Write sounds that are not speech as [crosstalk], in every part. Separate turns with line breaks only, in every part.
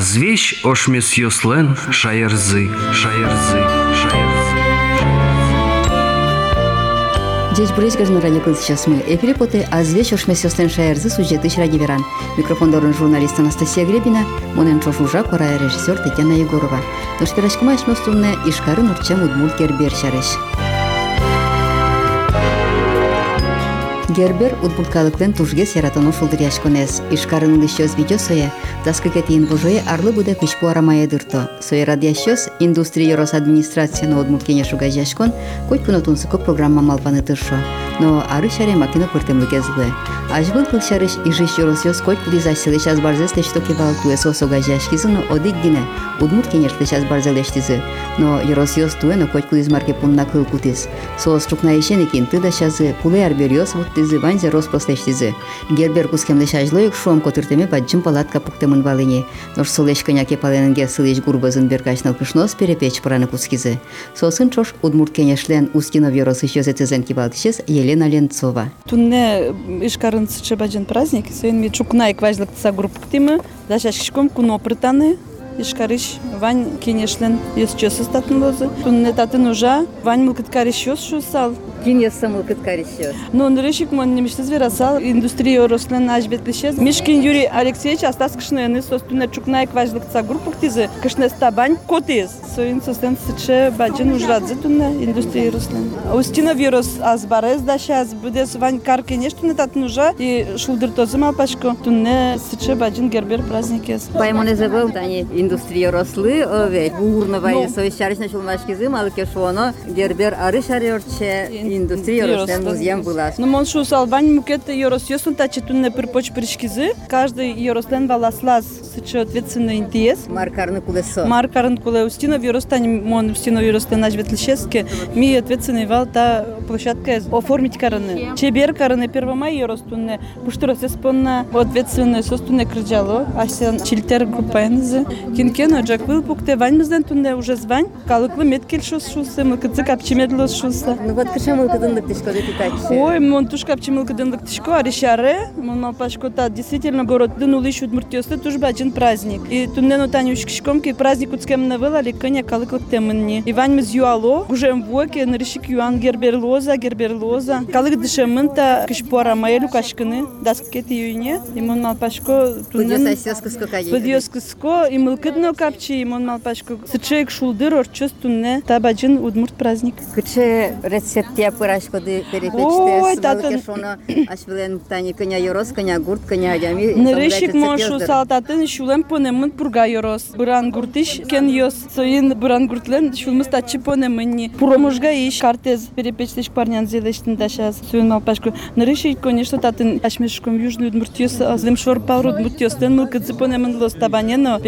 звещ ошмес йослен шаярзы, шаярзы, шаярзы.
Здесь брызг на радио сейчас мы. Эфире поте а звещ ошмес йослен шаярзы сюжеты ради веран. Микрофон журналист Анастасия Гребина, монен чошужа кора режиссер Татьяна Егорова. Ношпирашкама ишместунне ишкарын урчам удмурт Гербер утбулкалыктын тужге сератону шулдыряш кунес. Ишкарынын дышёс видеосоя, таскыке тиин бужое арлы буда кышпу арамая дырто. Соя радиашёс, Индустрия-ерос администрацияны одмулкене шуга жашкон, коть кунотунсыко программа малпаны тыршо. Но ары шаре макино көртемлік эзгы. пыртымлыкезлы. Ажбыл кылшарыш ижиш yorosёс коть кулизасилы час барзес лештоки балтуэ сосога жашкизыно одик гине удмурт кенешлы час барзелештизы. Но yorosёс туэно коть кулиз марке пунна кыл кутис. Соос чукнаишеникин тыда шазы пуле арбериос вот тизы ванзе роспослештизы. Гербер кускемле шажлойк шуам котыртеме баджим палатка пуктемын валыне. Нош сулеш коняке паленге сылеш гурбазын беркачнал кышнос перепеч праны кускизы. Сосын чош удмурт кенешлен устинов yorос еще зетезен кибалтишес Елена Ленцова.
Тунне ишкарын сычебаджен праздник, сын ми чукнай кважлык тса групп ктимы, дашашкишком куно прытаны, ишкариш вань кенешлен ес чөсі статын лозы. Тунне татын ужа, вань мылкыткариш ёс шу сал.
Кинес самыл кыткаришёс.
Но нырышик мон немиштез верасал, индустрия рослен ажбетлишез. Мишкин Юрий Алексеевич астас кышны сос тунне чукнай кважлык тса групп ктизы, кышны стабань котез. Соин состен сыче баджен ужрадзы тунне индустрия рослен. Устина вирус азбарез да шаз будес вань кар кенеш тунне татын ужа и шулдыр тозы малпашко тунне сыче баджен гербер праздникез.
Паймоне забыл, тани индустрия рослы, овет. Бурно вай
Ну.
совещались на шулмашки зым, але кешоно, гербер ары шарёрче, индустрия рослен музеем была.
Но мон шу салбань мукет yoros ёсун таче тунне припоч пришкизы. Каждый йорослен валаслаз сыче ответственный интерес.
Маркарны кулесо.
Маркарын куле устино виростань мон устино виростан ажветлишеске ми ответственный вал та площадка оформить караны. Чебер караны первомай yorostунне пуштура спонна ответственный состунне крыджало. Ася чилтер группайнызы. Кинкен оджак был пукте ваньмыздан тунне уже звань. Калыклы меткел шус шусы мыкыцы капчимедлос шуса.
Ну вот кышамыл кыдынлык тишко детитаче.
Ой, мон тушка пчемыл кыдынлык тишко, аришаре, мон малпашко та действительно город дын улыш удмуртиосты туж баджин праздник. И туннен утань ушкишком, ки праздник уцкем навыла, ли коня калыклык темынни. Ивань мыз юало, гужем воке, наришик юан гербер лоза, гербер лоза. Калык дышемын та кышпора маэлю кашкыны, даскети юйне, и мон малпашко
Подъёс
туннен...
асёску сколько
Подъёс кыско, и мылкыдно капчи, мон малпашко. Сычек шулдыр, орчос тунне, та баджин удмурт праздник.
Кыче рецептия пырашко ды
Ой,
перепечте,
татын.
свалы кешоно, аш билен тани коня yorос, коня гурт, коня адями.
Нырышик мошу салтатын шулем понемын пурга йорос. Буран гуртиш кен йос. Соин буран гуртлен шулмыз тачы понемынни. Пуромужга иш картез перепечтеш парнян зелештин дашаз. Соин малпашку. Нырышик, конечно, татын ашмешком южный удмуртиос, азлем шор пару удмуртиос. Тен мылкыдзы понемын лос табанено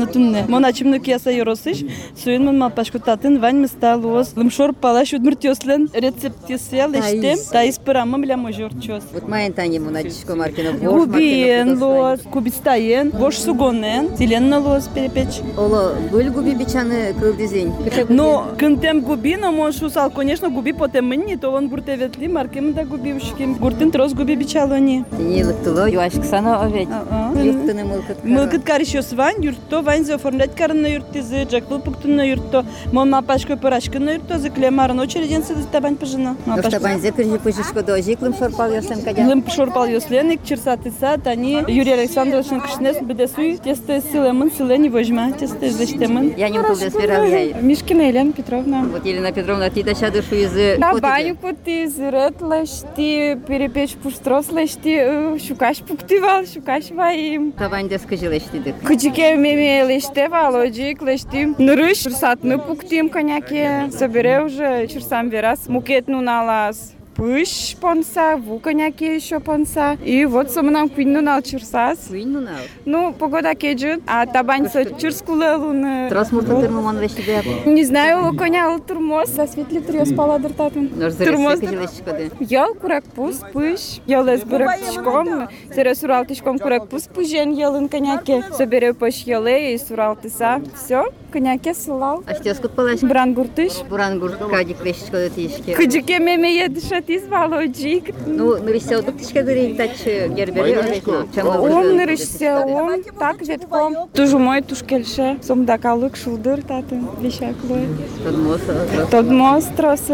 перепечено тунне. Моначимны кияса йоросыш. Соин мын малпашку татын вань мыста лос. Лымшор палаш удмуртиослен рецепт есел эштем.
Таис.
Таис пырамым ля можорчос.
Вот майын тани муначишко маркино.
Губиен лоз, кубистаен, бош сугонен, зеленно лоз перепечь.
Оло, был губи бичаны кыл дизень.
Но кынтем губи, но мон шусал, конечно, губи потем мынни, то он гурте ветли, маркем да губи ушким. Гуртын трос губи бичалони.
Тени лыктыло, юашксано овет.
А-а.
Юрттыны мылкыт.
Мылкыт каришо сван, юртто, вань за оформлять карын на юртизы, джакпыл пуктын на юртто, мон мапашко пырашкын на юртто, заклемарын очереден сыдыз табань пожина.
Тошта банзе кыржи пыжишко дожиклым шорпал яслем кадя.
Лым шорпал йосленик, черсатыса, тани Юрий Александрович кышнес бедесуй, тесто силемын, силени вожма, тесто зештемын.
Я не утыл свирал я.
Мишкина Елена Петровна.
Вот Елена Петровна, ти да шаду шу из
На баню пути зрет лещти, перепеч пуштрос лещти, шукаш пуктивал, шукаш ваим.
Табань да скажи лештидик.
Кучике меме лещте валоджик лещти. Нырыш, чурсатны пуктим коняке. Собере уже чурсам верас, мукетну налаз. Пыш понса, ву коняке еще понса. И вот сомнам квинну нал чурсас.
Суин ну нау.
Ну, погода кеджут, а табань со чурскуле луны.
Трос мурту термомон вештиде.
Не знаю, коня турмоз, со светли трёс пала дыртатын.
Нож
Турмоз.
заристы кажи лештикоды.
Ял курак пус пыш, ялес бурак тишком, сере сурал тишком курак пус пужен ялын коняке, собере пош яле и сурал тиса. Все, коняке сылал.
А что скут палаш?
Бран гуртыш.
Буран гурт кадик лештикоды тишки.
Кыджике меме едышат клештиз валоджик.
Ну, нырышся одук тишке дырин тач гербери овечно.
Он нырышся, он так ветком. Тужу мой туш келше. Сомда калык шулдыр татын вишаклы. Тод монстрос.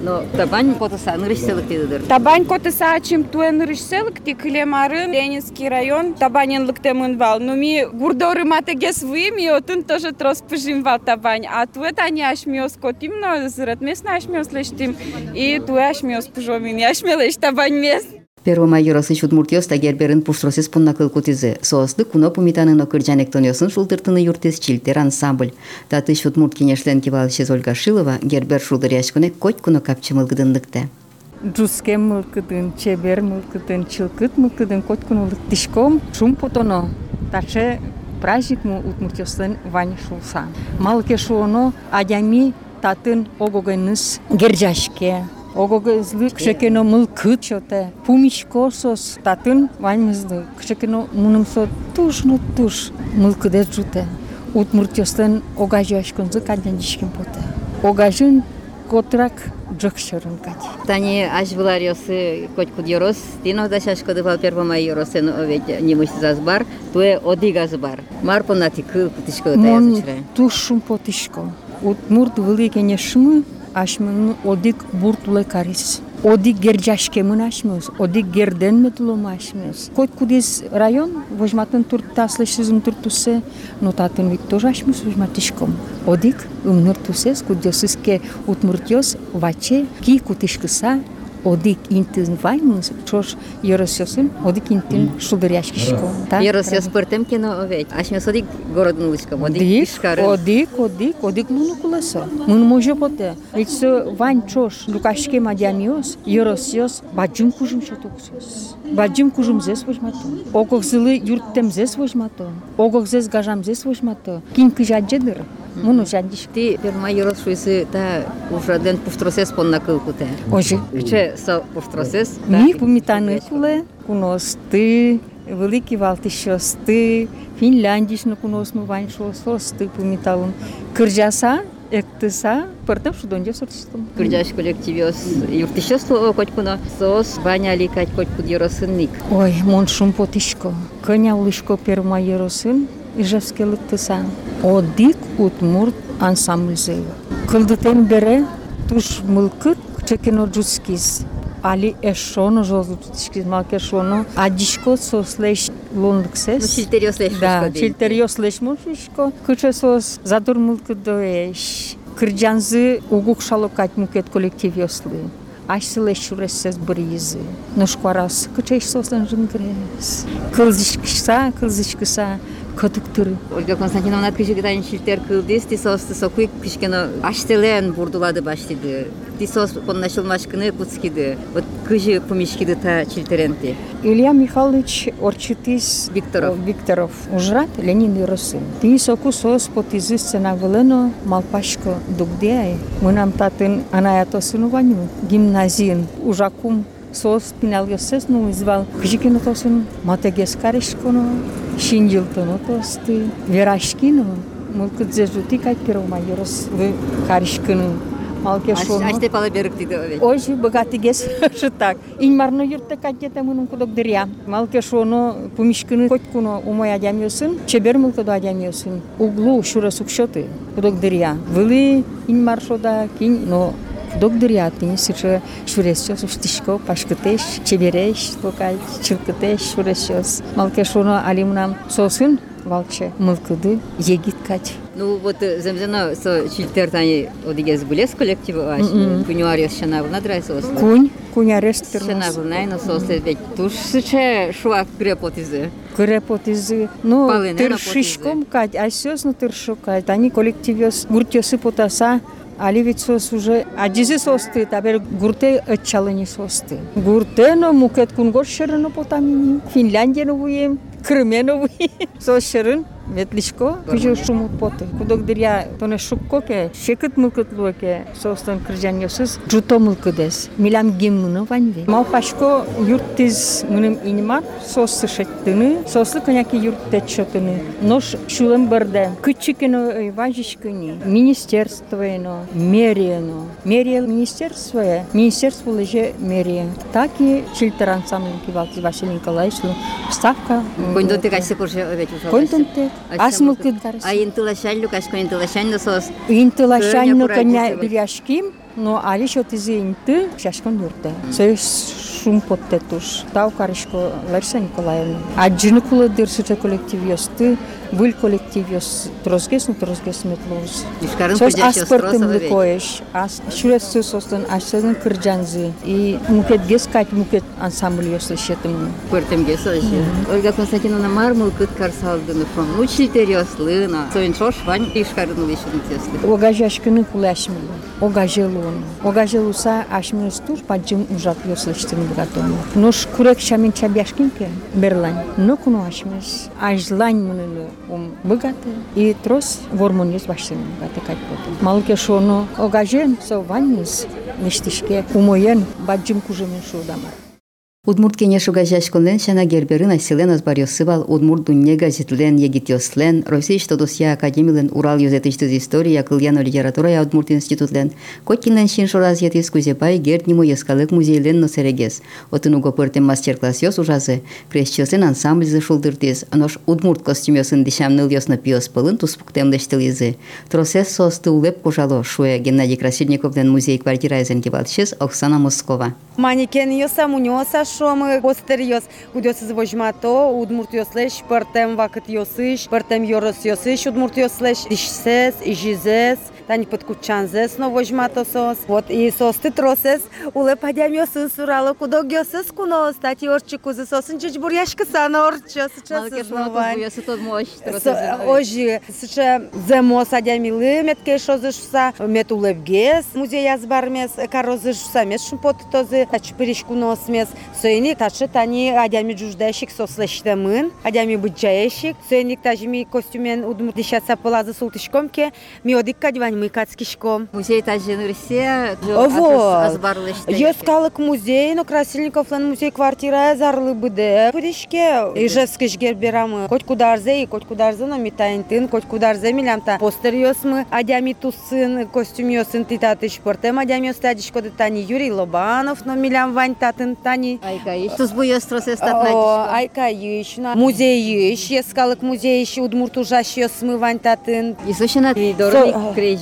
Но табань потаса нырышсылык дедидир.
Табань коты сачим туен нырышселык ти клемарын Ленинский район табанен лыктемын вал. Ну ми гурдоры матегес вы ми отын тоже трос пыжим вал табань. А туе тани ашмиос котим но зрат месна ашмиос лештим. И туе ашмиос пыжомин ашмелеш табань мес.
Первомайоросы Удмуртиос та герберин пуштросес пуннакыл кутизе. Соосты куно пумитанын окырджанектонёсын шултыртыны юртес чилтер ансамбль. Таты Удмурт кенешлен кивалышез Ольга Шилова гербер шулдыряшкуне коть куно капчымылгыдындыкты.
Джускем мылкыдын, чебер мылкыдын, чылкыт мылкыдын, коткун тишком, шум потоно. Таче праздник му утмуртёстын вань шулса. Малке шуоно адями татын огогеныс герджашке. Огогезлы кшекено мылкыт чоте. Пумишко сос татын ваньмызды. Кшекено мунымсо тушно туш мылкыде жуте. Утмуртёстын огажашконзы кадянишкин поте. Огажын котрак джокшерын кать.
Тани аж выларёсы коть кудьорос, тино да шашко дывал первомайоросен овет немыш зазбар, туе одигазбар. Марпонати кыл кутишко
Мон
таязычрай.
тушум потишко. Утмурт великене шмы ашмын одик буртуле карис. Одик герджашке мын ашмыз, одик герден метлом ашмыз. Кот кудис район, вожматын турт таслышызым туртусе, но татын вик тоже ашмыз вожматишком. Одик умныр тусес, кудесыске утмуртёс ваче, ки кутишкыса, одик интин ваймыз, чош еросёсын, одик интин шулдыряшкишко.
Ерос я спортем кино овет. Аш ме содик город нуличком, одик
Дик,
ишкары.
одик, одик, одик луну куласа. Мун може поте. Ведь со вань чош, лукашке мадямиос, еросиос, баджим кужим шотоксос. Баджим кужим зес возьмато. Огох зылы юрттем зес возьмато. Огох зес гажам зес возьмато. Кин кыжаджедыр. Муну жадиш.
Ти первомайорос шуйсы та ушраден пуштросес понна кыл куте.
Оже,
Че со пуштросес?
Ми помітани куле, куности, великі валти шости, фінляндішну куносну вань шости поміталым. Кыржаса, ектыса, пыртым шудонже сортистым.
Кырджаш коллективиос юртишос то коть куно сос ваня ликать коть кудьоросын ник.
Ой, мон шум потишко. Коня улышко перма еросын, ижевский тыса одик удмурт ансамблзыбы кылдытен бере туш мылкыт чекеноджускис али эшоно жозутишкиз малкешоно адишко сослеш
лондуксес чилтериослеш
да чилтериослеш мушишко кычесос задур мылкыдоэш кырджанзы угук шалокат мукет коллектив ёслы ашсылеш шуресес бризы ношкварас кычеш сослен жынгрес кылзышкыса кылзышкыса
Гитайн шилтер кылдыс, ти сос ти сокуй кышкено аштелен бурдулады баштиды. Ти сос поннашылмашкыны куцкиды. Вот кыжы помишкиды та чилтеренти.
Илья Михайлович Орчитис
Викторов.
Викторов. Ужрат Ленин Иросын. Ти соку сос потизы сцена вылено малпашко дугдеай. Мынам татын анаятосыну ваню. Гимназиин ужакум сос пинал йосес ну извал. Кыжикино тосын матегес каришконо. Шинжилтоно тосты. Верашкино. Мылкыдзе жути кайт первома ерос. Вы каришкыны. Малке шоно.
Аште пала берик диди овет.
Ой, богатыгес [laughs] так. Ин марно юртта катета мунун кудок дыря. Малке шоно пумишкыны коткуно умой адямиосын, чебер мылкыдо адямиосын. Углу шура сукшоты кудок дыря. Вылы ин маршода кин, но кудок дыря тин сырчы шуресчос уштишко пашкытеш, чебереш, локай, чылкытеш шуресчос. Малке шоно алимнам сосын валче мылкыды егит кать.
Ну вот земзено со чилтер тани одигез булес коллективы аш. Кунюариос шанавыл надрай сос.
Кунь, кунярес тырнос.
Шанавыл найно сос ведь туш сыче шуак крепотизе.
Крепотизы. Ну,
Палыны,
тыршишком кать, а сёс ну тыршу кать. Они коллективиос гуртёсы потаса. Али ведь сос уже адизе состы, табер гурте отчалыни состы. Гурте но мукет кунгор шерено потамини. Финляндия но вуем, Крыме но вуем. Сос шерын ветлишко, кыжы шумут поты. Кудок дыря тоне шуккоке, шекыт мылкыт луке, состон кыржан ёсыз, жуто мылкыдес. Милам гим мыны ваньве. Мал пашко юрттиз мыным инимар, сосы шеттыны, сосы коняки юртте чотыны. Нош шулем бырде. Кычыкыно важишкыни, министерствоено, мериено. Мерия министерство, министерство леже мерия. Так и чильтер ансамбль кивалти Василий Николаевич, ставка.
Кондоты кайсы курже овет
Асмылкыт
А интылашаль люкаш кон интылашаль сос.
Коня
курадисы.
биряшким, но али шотизи инты шашкон юрта. Союз шум поттетуш. Тау каришко Лариса Николаевна. Аджины куладыр сыта коллектив ёсты, был коллектив ёс трозгес, но трозгес метлоз.
Ишкарын
Сос
курдяш
аспортым
ёстросова
лыкоеш, ас шурессы состан ашсадын кырджанзы. И мукет гескать мукет ансамбль ёсы шетым.
Пыртемге сожи. Ольга Константиновна мармыл кыт карсалдыны фон. Ну чилтер ёслына. Соин шош вань ишкарын улешын ёслы.
Огажашкыны кулашмылы. Огажелуон. Огажелуса ашмыз тур паджым ужат ёслыштын братом. Нош курек шамин чабяшкинке берлань. Но куну ашмыз. Ажлань мыныны ум богаты. И трос вормонез баштын баты кайт боты. Малке шоно огажен со ванныз. Ништишке умоен баджым кужемен шудамар.
Удмурт кенешуга жашконлен шана герберын айсилен азбарёсывал Удмурт дунне газетлен егитёслен. Россия Тодосия Академилен Урал юзетиштиз история кыльяно литература я Удмурт институтлен. Коткинлен шиншо разъетис кузепай герднимо ескалык музейлен носерегес Отынуго пыртем мастер-класс ёс ужазы Пресчилсен ансамбль зашулдыртис Анош Удмурт костюмёсын дишамныл ёсна пиос пылын туспуктем дештилизи Тросес состы улеп кожало шуе Геннадий Красильниковлен музей квартира эзен кивалшис Оксана Москова.
Манекен йоса муньоса шомы костер йос кудёс звожмато удмурт йослеш пертем вакыт йосыш пертем йорос йосыш удмурт йослеш дишсес ижизес тани подкучанзес но вожмато сос вот и сос ты тросес уле падям йосы сурало кудок йосыс куно стати орчи кузы сосын чич буряшка сана орчо сейчас
Малке шматос ёсы тот мощь.
Ожи, сыча земо садямилы метке шозышса, мет улевгес, музей язбармес, карозышса, мет шумпот този, тач пиришку носмес, сойник тачы тани адями жуждащик сослештемын, адями быджаещик, сойник тажми костюмен удмурт дишатса пылазы султышкомке, миодик кадвань мы кацкишком.
Музей тажын Россия.
Вот.
Азбарлышты.
Ёскалык музей, но Красильниковлен музей квартира зарлы быде. Пыришке, ижескиш герберамы. Коть кударзе и коть кударзе но митайнтын, коть кударзе милямта. Постер ёсмы, адями тусын, костюм ёсын титатыш портем, адями ёстадиш коды тани Юрий Лобанов, но милям вань татын тани.
Айка иш. Туз бу ёс тросес
О,
татнатишко.
айка ещна. Музей ещ, ескалык музей ещ, удмурт ужаш ёсмы вань татын.
Исушина
Со-
дорни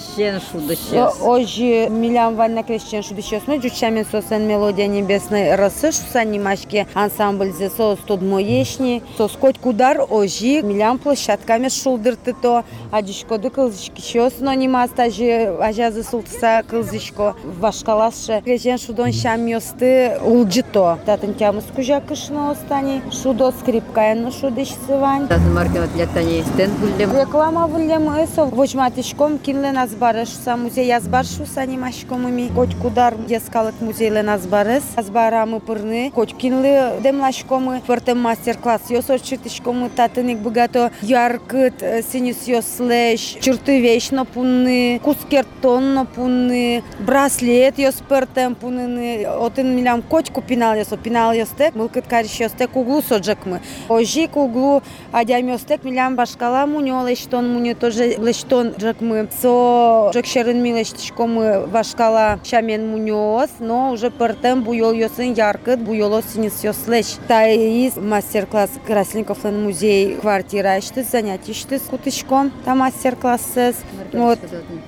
крещен шудышес.
Ожи милям вань на крещен шудышёсмы, джучамен сосен мелодия небесной расы, шусани машки ансамбль зе сос тод моешни, сос коть кудар ожи, милям площадками шулдырты то, адишко ды кылзышки щос, но не мастажи, ажазы султса кылзышко, вашкаласше, крещен шудон шам ёсты улджито. Татын тямыс кужа кышно остани, шудо скрипкаен шудышсы вань.
Тазы маркина для тани стен буллем.
Реклама вылем эсо. Вочматишком кинлен азбарыш са музей азбаршу са нимашкомыми. Коч кудар дескалык музейлен азбарыс. Азбарамы пырны. Коч кинлы демлашкомы. Пыртым мастер-класс ёсор чертишкомы татыник богато. Яркыт синис ёслеш. Чурты вечно пунны. Кускертонно пунны. Браслет ёс пыртым пунны. Отын милям кочку пинал ёсо. Пинал ёстек. Мылкыт кариш ёстек углу соджакмы. Ожик углу адям ёстек милям башкала муньо лештон муньо тоже лештон жакмы. Со жакшерын ми лештишкомы башкала шамен муньоос, но уже пыртым буйол ёсын яркыт, буйоло синис ёслеш. Таис мастер-класс Красильниковлен музей квартира иштис, занятий иштис кутышком, та мастер-класс Вот.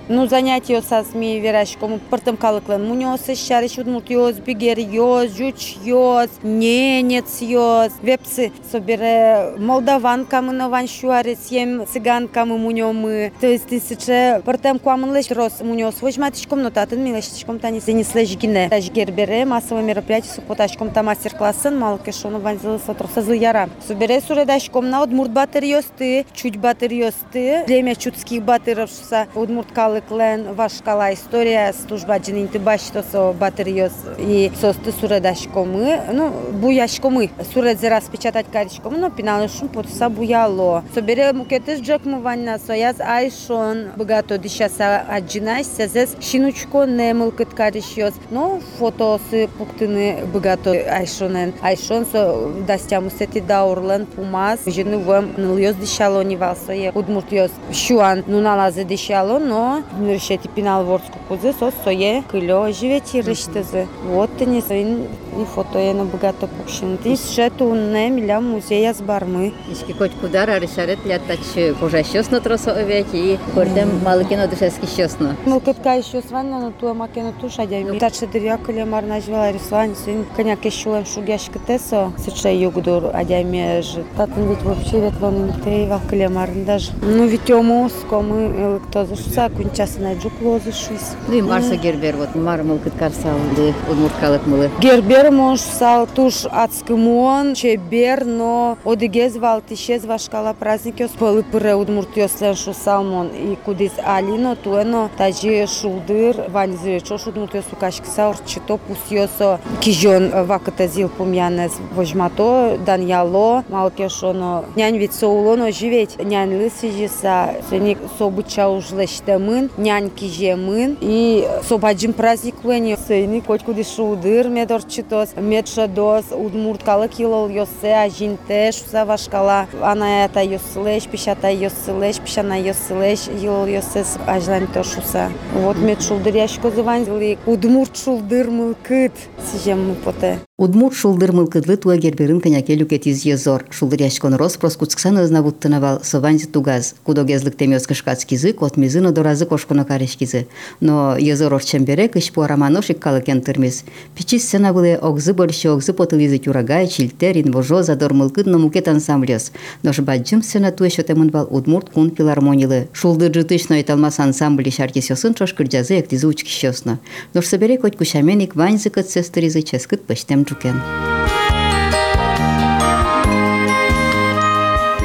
Ну, занятия со СМИ верашком, пыртым калыклен муньоос шариш удмурт ёз, бигер ёз, жуч ёз, ненец ёз, вепсы собере молдаванкамы нован шуарес, ем цыганкамы муньомы. То есть тысяча пыртым куамын леш рос муньос вожматичком, но татын милештичком тани зенислеш гине. Таж гербере массовое мероприятие сухотачком та мастер-классын малке шону ванзылы сотросазы яра. Собере суредашком на удмурт батырьосты, чуть батырьосты, племя чудских батыровса, удмурт калыклен вашкала история, служба джининты баштосо батырьос и состы суредашкомы, ну, буяшкомы, суредзе распечатать каричкомы, но пиналышун потса буяло. Собере мукетес джекму ванна сояз айшон, богато дишаса сезес шинучко не мылкыт каришьос, но фотосы пуктыны богато айшонен. Айшон со дастяму сети даурлен пумас, жену вем ныльос дишало не валсое, удмуртьос шуан нуналазе дишало, но решети пинал ворску кузе, со сое кылё живети рештезе. Вот ты не сын и фото е на богато пукшин. Ти шету не миля музея с бармы.
Ишки коть кудар арышарет лятач пожащосно тросо овеки и кордем малыкино душески щосно.
Мылкытка еще сванна, но туа макена туша дями. Таче дыря кыле марна жвала рислань, сын коняк ещулем шугяш кытесо, сыча югдур адями ж. Татын ведь вообще вет вон не те вал кыле марн даже. Ну ведь омос, комы кто зашса, кунчаса на джук лозышусь.
Дуй марса гербер вот мар мылкыт карсалды удмурткалык мылы.
Гербер мош сал туш ацкымон, чебер, но одигез вал тишез вашкала праздники спалы пыре удмуртиослен шу салмон и кудис алино туено тажи шулдыр ванизы чош удмуртиосу кашкиса орчито пусиосо кижон вакыта зил пумянес вожмато даньяло малкешоно нянь вит соулоно живеть нянь лысы жиса сеник собыча ужлештемын нянь кижемын и собаджим праздник вени сейни коть кудис шулдыр медорчитос медшадос удмурткалы килол йосе ажинте шуса вашкала анаята йосылеш пишата йосылеш пишана йосылеш йол йосес Ajlan toşusa. Vot met şuldur yaş kozıvan yılı. Udmurt şuldur mılkıt. Sijem mu pote.
Удмурт шулдыр мылкыдлы туа герберын коняке люкетиз езор. Шулдыр яшкон рос проскуцксан ызна буттынавал сованзи тугаз. Кудогезлык темёс кышкацкизы, котмизы доразы кошкуно карешкизы. Но езор орчембере кыш пуарамано шиккалыкен тырмиз. Пичи сцена быле огзы больше огзы потылизы тюрагай, чильтер, инвожо, задор мылкыд но мукет ансамблес. Нош баджым сцена туе шотемын вал удмурт кун филармонилы. Шулдыр жытыш нойталмас ансамбли шаркисёсын чошкырджазы эктизы учкишёсно. Нош собере коть кушаменик ваньзы кыт сестеризы ческыт пыштем çocukken.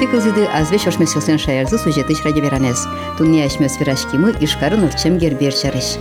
Pikuzidi azve šošmes šilsen šajerzu sužetiš radioveranės. Tunie ašmes viraškimų iš karų nulčiam gerbėr šariš.